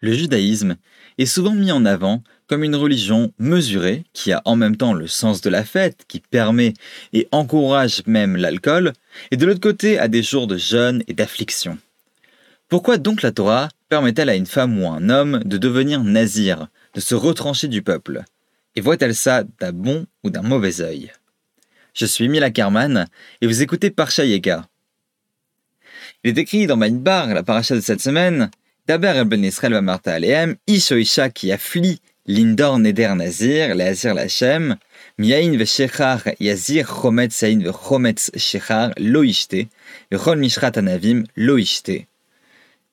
Le judaïsme est souvent mis en avant comme une religion mesurée qui a en même temps le sens de la fête, qui permet et encourage même l'alcool, et de l'autre côté a des jours de jeûne et d'affliction. Pourquoi donc la Torah permet-elle à une femme ou à un homme de devenir nazir, de se retrancher du peuple? Et voit-elle ça d'un bon ou d'un mauvais œil? Je suis Mila Kerman et vous écoutez Parsha Yeka. Il est écrit dans Maïnbar, la paracha de cette semaine, Daber ben Israël va marta aleem, isha qui afflit l'indor neder nazir, leazir lachem, miain veshechar yazir chometz sain vechometz shechar lo ishte, vechol mishrat anavim lo ishte,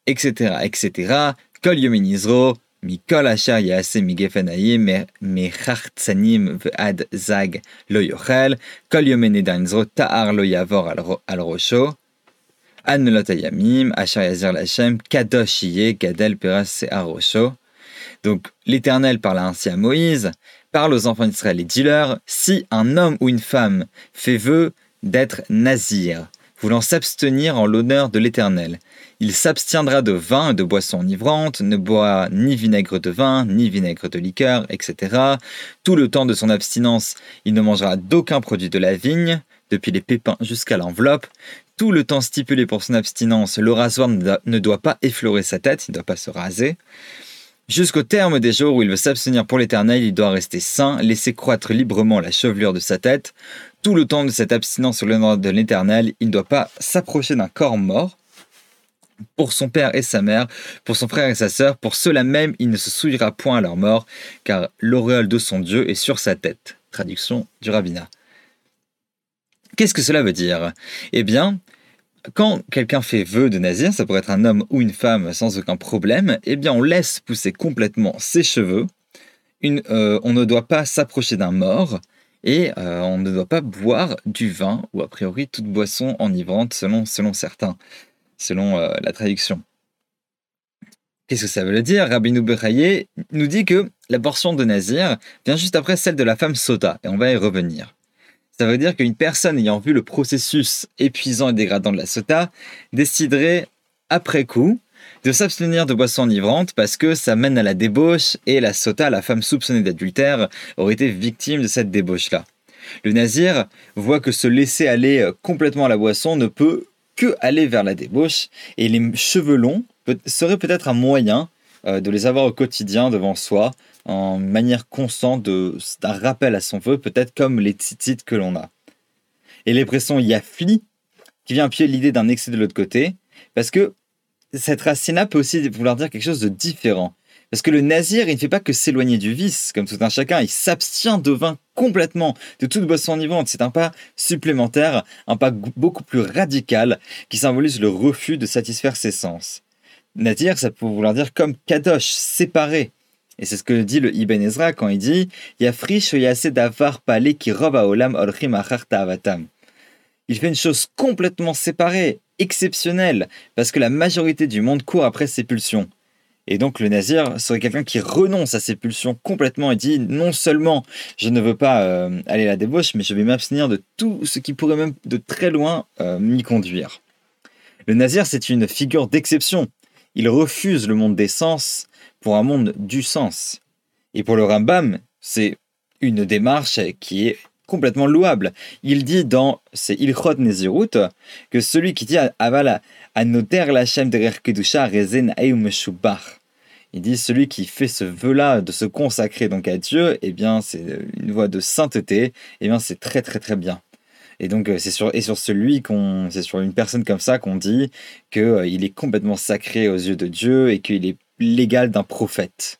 etc., etc. Kol yomin izro, mikol asher yaase migefenayim, mechartzanim ve'ad zag lo yochel, kol yomin neder izro ta'ar lo yavor al Kadosh Gadel Peras Donc l'Éternel parla ainsi à Moïse, parle aux enfants d'Israël et dis-leur, si un homme ou une femme fait vœu d'être nazir, voulant s'abstenir en l'honneur de l'Éternel, il s'abstiendra de vin et de boissons enivrantes, ne boira ni vinaigre de vin, ni vinaigre de liqueur, etc. Tout le temps de son abstinence, il ne mangera d'aucun produit de la vigne, depuis les pépins jusqu'à l'enveloppe, tout le temps stipulé pour son abstinence, le rasoir ne doit pas effleurer sa tête, il ne doit pas se raser. Jusqu'au terme des jours où il veut s'abstenir pour l'éternel, il doit rester sain, laisser croître librement la chevelure de sa tête. Tout le temps de cette abstinence sur nom de l'éternel, il ne doit pas s'approcher d'un corps mort. Pour son père et sa mère, pour son frère et sa sœur, pour ceux-là même, il ne se souillera point à leur mort, car l'auréole de son Dieu est sur sa tête. Traduction du rabbinat. Qu'est-ce que cela veut dire? Eh bien, quand quelqu'un fait vœu de nazir, ça pourrait être un homme ou une femme sans aucun problème, eh bien on laisse pousser complètement ses cheveux, euh, on ne doit pas s'approcher d'un mort, et euh, on ne doit pas boire du vin, ou a priori toute boisson enivrante selon, certains, selon euh, la traduction. Qu'est-ce que ça veut dire? Rabbi Bechaye nous dit que la portion de Nazir vient juste après celle de la femme Sota, et on va y revenir. Ça veut dire qu'une personne ayant vu le processus épuisant et dégradant de la sota déciderait, après coup, de s'abstenir de boissons enivrantes parce que ça mène à la débauche et la sota, la femme soupçonnée d'adultère, aurait été victime de cette débauche-là. Le nazir voit que se laisser aller complètement à la boisson ne peut que aller vers la débauche et les cheveux longs seraient peut-être un moyen euh, de les avoir au quotidien devant soi en manière constante d'un rappel à son vœu, peut-être comme les tzitzit que l'on a. Et l'expression yafli, qui vient appuyer l'idée d'un excès de l'autre côté, parce que cette racine-là peut aussi vouloir dire quelque chose de différent. Parce que le nazir, il ne fait pas que s'éloigner du vice, comme tout un chacun, il s'abstient de vin complètement, de toute boisson enivrante. C'est un pas supplémentaire, un pas beaucoup plus radical, qui symbolise le refus de satisfaire ses sens. Nazir, ça peut vouloir dire comme kadosh, séparé, et c'est ce que dit le Ibn Ezra quand il dit Yafrish davar qui olam Il fait une chose complètement séparée, exceptionnelle, parce que la majorité du monde court après ses pulsions. Et donc le nazir serait quelqu'un qui renonce à ses pulsions complètement et dit non seulement je ne veux pas euh, aller à la débauche, mais je vais m'abstenir de tout ce qui pourrait même de très loin euh, m'y conduire. Le nazir, c'est une figure d'exception. Il refuse le monde des sens pour un monde du sens. Et pour le Rambam, c'est une démarche qui est complètement louable. Il dit dans ses Ilchot Nezirut que celui qui dit Avala Anoter Lachem Derer Kedusha Rezen Il dit celui qui fait ce vœu-là de se consacrer donc à Dieu, eh bien c'est une voie de sainteté, eh bien c'est très très très bien. Et donc c'est sur et sur celui qu'on c'est sur une personne comme ça qu'on dit que euh, il est complètement sacré aux yeux de Dieu et qu'il est l'égal d'un prophète.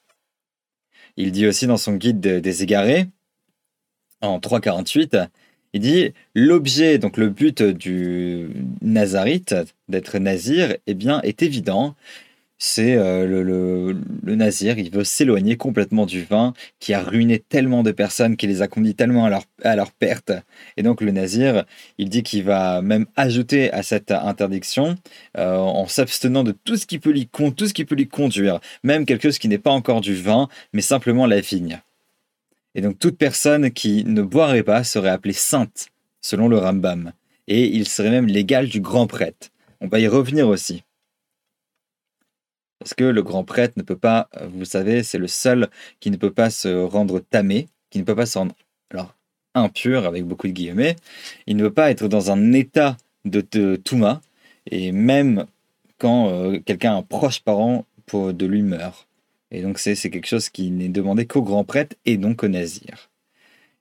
Il dit aussi dans son guide des égarés, en 348, il dit l'objet, donc le but du nazarite, d'être nazir, eh bien, est évident c'est euh, le, nazir, il veut s'éloigner complètement du vin qui a ruiné tellement de personnes, qui les a conduits tellement à leur, perte. Et donc le nazir, il dit qu'il va même ajouter à cette interdiction euh, en s'abstenant de tout ce, qui peut lui, tout ce qui peut lui conduire, même quelque chose qui n'est pas encore du vin, mais simplement la vigne. Et donc toute personne qui ne boirait pas serait appelée sainte, selon le Rambam. Et il serait même l'égal du grand prêtre. On va y revenir aussi. Parce que le grand prêtre ne peut pas, vous le savez, c'est le seul qui ne peut pas se rendre tamé, qui ne peut pas se rendre alors, impur, avec beaucoup de guillemets. Il ne peut pas être dans un état de, de Touma, et même quand euh, quelqu'un, un proche parent pour, de lui meurt. Et donc c'est quelque chose qui n'est demandé qu'au grand prêtre et donc au nazir.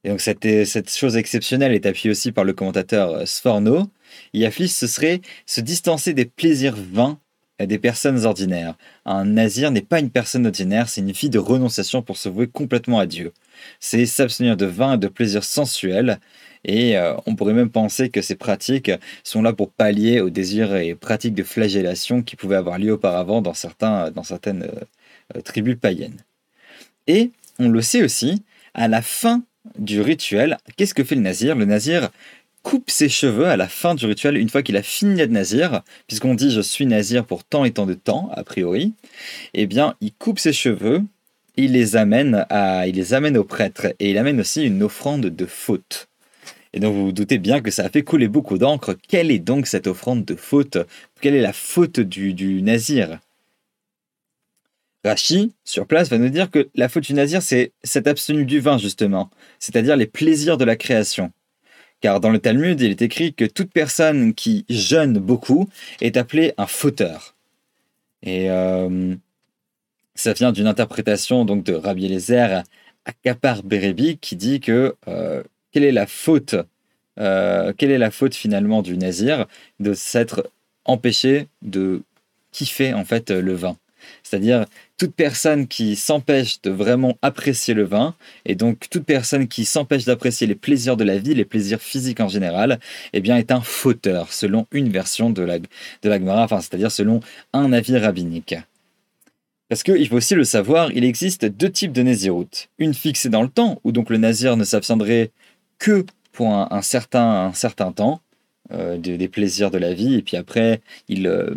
Et donc cette, chose exceptionnelle est appuyée aussi par le commentateur euh, Sforno. Iaflis, ce serait se distancer des plaisirs vains des personnes ordinaires. Un nazir n'est pas une personne ordinaire, c'est une fille de renonciation pour se vouer complètement à Dieu. C'est s'abstenir de vin et de plaisirs sensuels. Et euh, on pourrait même penser que ces pratiques sont là pour pallier aux désirs et pratiques de flagellation qui pouvaient avoir lieu auparavant dans, certains, dans certaines euh, tribus païennes. Et on le sait aussi, à la fin du rituel, qu'est-ce que fait le nazir? Le nazir coupe ses cheveux à la fin du rituel, une fois qu'il a fini d'être nazir, puisqu'on dit je suis nazir pour tant et tant de temps, a priori, eh bien, il coupe ses cheveux, il les amène, à, il les amène au prêtre, et il amène aussi une offrande de faute. Et donc vous vous doutez bien que ça a fait couler beaucoup d'encre. Quelle est donc cette offrande de faute? Quelle est la faute du, du nazir? Rachi, sur place, va nous dire que la faute du nazir, c'est cette abstenue du vin, justement, c'est-à-dire les plaisirs de la création. Car dans le Talmud, il est écrit que toute personne qui jeûne beaucoup est appelée un fauteur. Et euh, ça vient d'une interprétation donc de Rabbi Eliezer Akapar Berebi qui dit que euh, quelle est la faute euh, quelle est la faute finalement du nazir de s'être empêché de kiffer en fait le vin c'est-à-dire toute personne qui s'empêche de vraiment apprécier le vin, et donc toute personne qui s'empêche d'apprécier les plaisirs de la vie, les plaisirs physiques en général, eh bien est un fauteur, selon une version de la, de la Gemara, enfin, c'est-à-dire selon un avis rabbinique. Parce qu'il faut aussi le savoir, il existe deux types de naziroute. Une fixée dans le temps, où donc le nazir ne s'abstiendrait que pour un, certain, un certain temps, euh, des plaisirs de la vie, et puis après, il euh,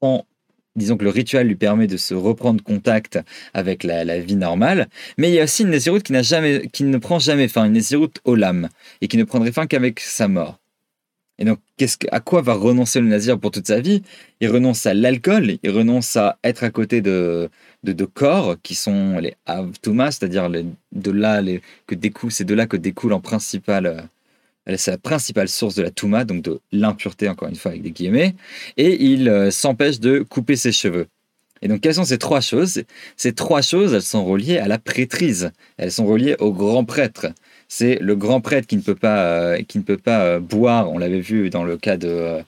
prend disons que le rituel lui permet de se reprendre contact avec la, vie normale, mais il y a aussi une Nézirut qui, qui ne prend jamais fin, une Nézirut Olam, et qui ne prendrait fin qu'avec sa mort. Et donc, à quoi va renoncer le Nazir pour toute sa vie? Il renonce à l'alcool, il renonce à être à côté de, de, corps qui sont les Avtumas, c'est-à-dire de que découle, c'est de là que découle en principal euh, c'est la principale source de la touma, donc de l'impureté, encore une fois, avec des guillemets, et il euh, s'empêche de couper ses cheveux. Et donc, quelles sont ces trois choses? Ces trois choses, elles sont reliées à la prêtrise, elles sont reliées au grand prêtre. C'est le grand prêtre qui ne peut pas, euh, qui ne peut pas euh, boire, on l'avait vu dans le cas de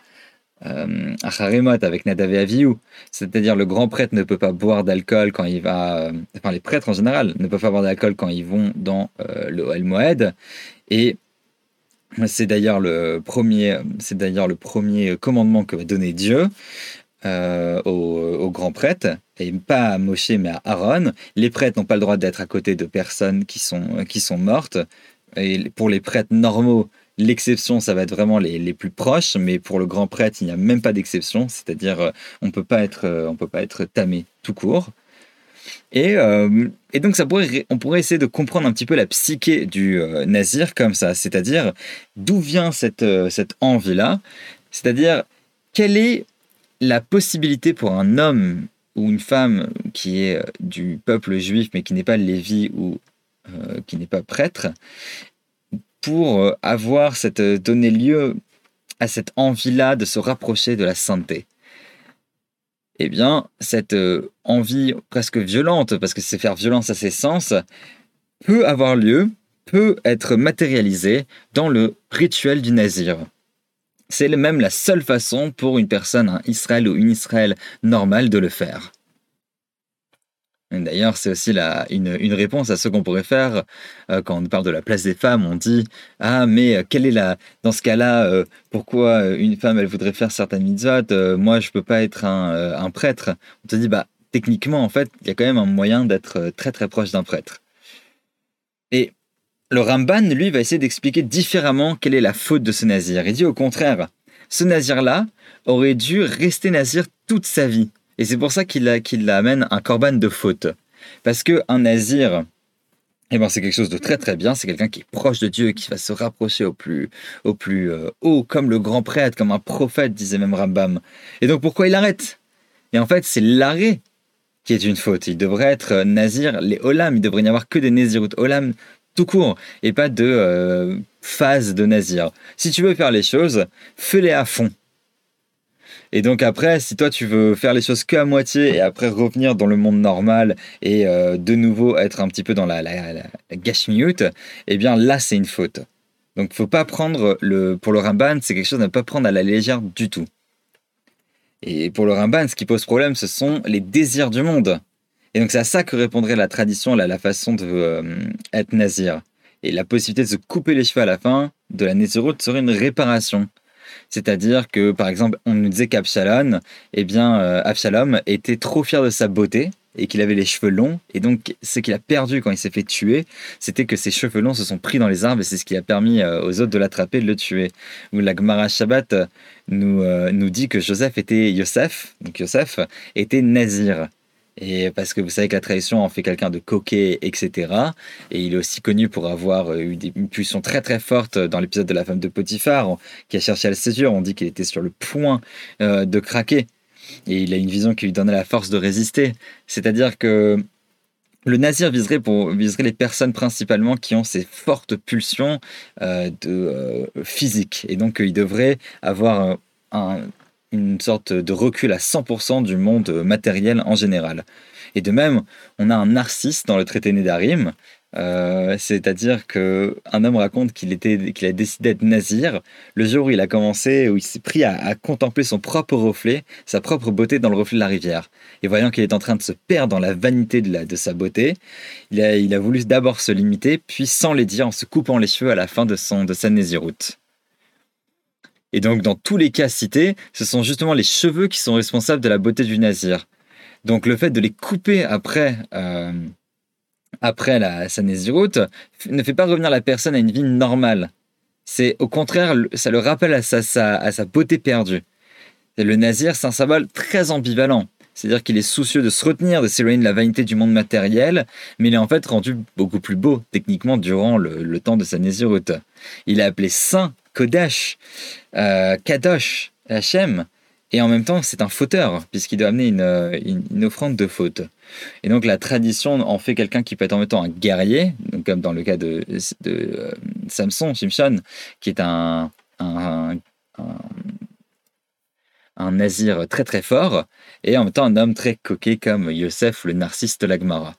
Acharemot avec Nadav et Avihu, c'est-à-dire le grand prêtre ne peut pas boire d'alcool quand il va, enfin les prêtres en général ne peuvent pas boire d'alcool quand ils vont dans le El Moed, et c'est d'ailleurs le premier, c'est d'ailleurs le premier commandement que va donner Dieu euh, aux, grands prêtres, et pas à Moshe mais à Aaron. Les prêtres n'ont pas le droit d'être à côté de personnes qui sont, qui sont mortes. Et pour les prêtres normaux, l'exception, ça va être vraiment les, les, plus proches, mais pour le grand prêtre, il n'y a même pas d'exception, c'est-à-dire euh, on peut pas être, euh, on peut pas être tamé tout court. Euh, et, donc, ça pourrait, on pourrait essayer de comprendre un petit peu la psyché du euh, nazir comme ça, c'est-à-dire d'où vient cette, euh, cette envie-là, c'est-à-dire quelle est la possibilité pour un homme ou une femme qui est du peuple juif mais qui n'est pas lévi ou qui n'est pas prêtre, pour avoir cette, donner lieu à cette envie-là de se rapprocher de la sainteté? Eh bien, cette euh, envie presque violente, parce que c'est faire violence à ses sens, peut avoir lieu, peut être matérialisée dans le rituel du nazir. C'est même la seule façon pour une personne, un Israël ou une Israël normale, de le faire. D'ailleurs, c'est aussi une, réponse à ce qu'on pourrait faire euh, quand on parle de la place des femmes. On dit Ah, mais euh, quelle est la. Dans ce cas-là, euh, pourquoi une femme, elle voudrait faire certaines mitzvot Moi, je ne peux pas être un, prêtre? On te dit Bah, techniquement, en fait, il y a quand même un moyen d'être très très proche d'un prêtre. Et le Ramban, lui, va essayer d'expliquer différemment quelle est la faute de ce nazir. Il dit au contraire Ce nazir-là aurait dû rester nazir toute sa vie. Et c'est pour ça qu'il amène un corban de faute. Parce qu'un nazir, eh ben, c'est quelque chose de très très bien, c'est quelqu'un qui est proche de Dieu, qui va se rapprocher au plus, au plus euh, haut, comme le grand prêtre, comme un prophète, disait même Rambam. Et donc pourquoi il arrête? Et en fait, c'est l'arrêt qui est une faute. Il devrait être nazir, les olam, il devrait n'y avoir que des nazirut olam tout court et pas de euh, phase de nazir. Si tu veux faire les choses, fais-les à fond. Et donc après, si toi tu veux faire les choses que à moitié et après revenir dans le monde normal et euh, de nouveau être un petit peu dans la, la, la, eh bien là c'est une faute. Donc faut pas prendre le pour le Ramban, c'est quelque chose à ne pas prendre à la légère du tout. Et pour le Ramban, ce qui pose problème, ce sont les désirs du monde. Et donc c'est à ça que répondrait la tradition, la, la façon de euh, être nazir. Et la possibilité de se couper les cheveux à la fin de la naziroute serait une réparation. C'est-à-dire que, par exemple, on nous disait qu'Absalom, eh bien, euh, Absalom était trop fier de sa beauté et qu'il avait les cheveux longs. Et donc, ce qu'il a perdu quand il s'est fait tuer, c'était que ses cheveux longs se sont pris dans les arbres et c'est ce qui a permis euh, aux autres de l'attraper et de le tuer. Où la Gemara Shabbat nous, nous dit que Joseph était Yosef, donc Yosef était nazir. Et parce que vous savez que la tradition en fait quelqu'un de coquet, etc. Et il est aussi connu pour avoir euh, eu des, une pulsion très très forte dans l'épisode de la femme de Potiphar, qui a cherché à le séduire. On dit qu'il était sur le point euh, de craquer. Et il a une vision qui lui donnait la force de résister. C'est-à-dire que le nazir viserait, pour, viserait les personnes principalement qui ont ces fortes pulsions euh, de, physique. Et donc, il devrait avoir un, une sorte de recul à 100% du monde matériel en général. Et de même, on a un narcisse dans le traité Nédarim, euh, c'est-à-dire que un homme raconte qu'il était, qu'il a décidé d'être nazir le jour où il a commencé, où il s'est pris à, contempler son propre reflet, sa propre beauté dans le reflet de la rivière. Et voyant qu'il est en train de se perdre dans la vanité de, sa beauté, il a, voulu d'abord se limiter, puis dire, en se coupant les cheveux à la fin de, son, de sa naziroute. Et donc, dans tous les cas cités, ce sont justement les cheveux qui sont responsables de la beauté du nazir. Donc, le fait de les couper après, euh, après la, sa ne fait pas revenir la personne à une vie normale. C'est au contraire, ça le rappelle à sa, à sa beauté perdue. Le nazir, c'est un symbole très ambivalent. C'est-à-dire qu'il est soucieux de se retenir, de s'éloigner de la vanité du monde matériel, mais il est en fait rendu beaucoup plus beau, techniquement, durant le, le temps de sa naziroute. Il est appelé saint Kodesh, euh, Kadosh, Hachem, et en même temps c'est un fauteur, puisqu'il doit amener une, offrande de faute. Et donc la tradition en fait quelqu'un qui peut être en même temps un guerrier, donc comme dans le cas de, euh, Samson, Shimshon, qui est un, un, nazir très très fort, et en même temps un homme très coquet comme Yosef, le narcisse de l'Agmara.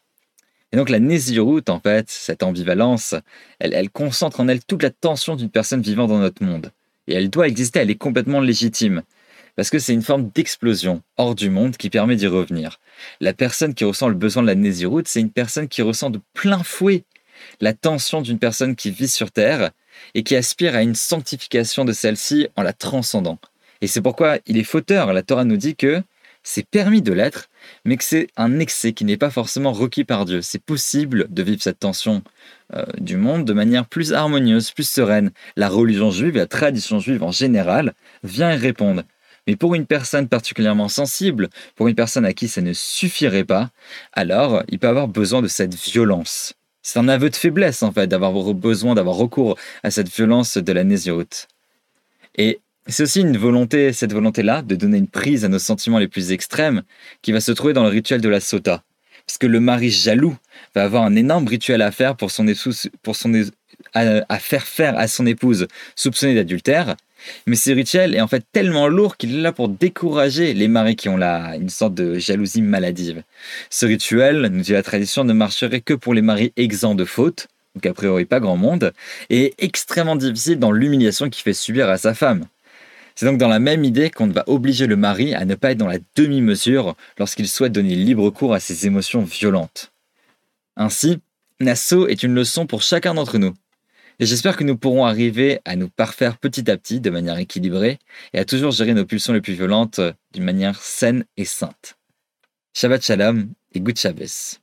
Et donc la Nésiroute, en fait, cette ambivalence, elle, concentre en elle toute la tension d'une personne vivant dans notre monde. Et elle doit exister, elle est complètement légitime. Parce que c'est une forme d'explosion hors du monde qui permet d'y revenir. La personne qui ressent le besoin de la Nésiroute, c'est une personne qui ressent de plein fouet la tension d'une personne qui vit sur Terre et qui aspire à une sanctification de celle-ci en la transcendant. Et c'est pourquoi il est fauteur. La Torah nous dit que c'est permis de l'être, mais que c'est un excès qui n'est pas forcément requis par Dieu. C'est possible de vivre cette tension euh, du monde de manière plus harmonieuse, plus sereine. La religion juive la tradition juive en général vient y répondre. Mais pour une personne particulièrement sensible, pour une personne à qui ça ne suffirait pas, alors il peut avoir besoin de cette violence. C'est un aveu de faiblesse en fait d'avoir besoin d'avoir recours à cette violence de la nésiote. Et c'est aussi une volonté, cette volonté-là, de donner une prise à nos sentiments les plus extrêmes, qui va se trouver dans le rituel de la sota. Parce que le mari jaloux va avoir un énorme rituel à faire à, faire à son épouse soupçonnée d'adultère. Mais ce rituel est en fait tellement lourd qu'il est là pour décourager les maris qui ont là une sorte de jalousie maladive. Ce rituel, nous dit la tradition, ne marcherait que pour les maris exempts de faute, donc a priori pas grand monde, et extrêmement difficile dans l'humiliation qu'il fait subir à sa femme. C'est donc dans la même idée qu'on va obliger le mari à ne pas être dans la demi-mesure lorsqu'il souhaite donner libre cours à ses émotions violentes. Ainsi, Nassau est une leçon pour chacun d'entre nous. Et j'espère que nous pourrons arriver à nous parfaire petit à petit de manière équilibrée et à toujours gérer nos pulsions les plus violentes d'une manière saine et sainte. Shabbat Shalom et Good Shabbos.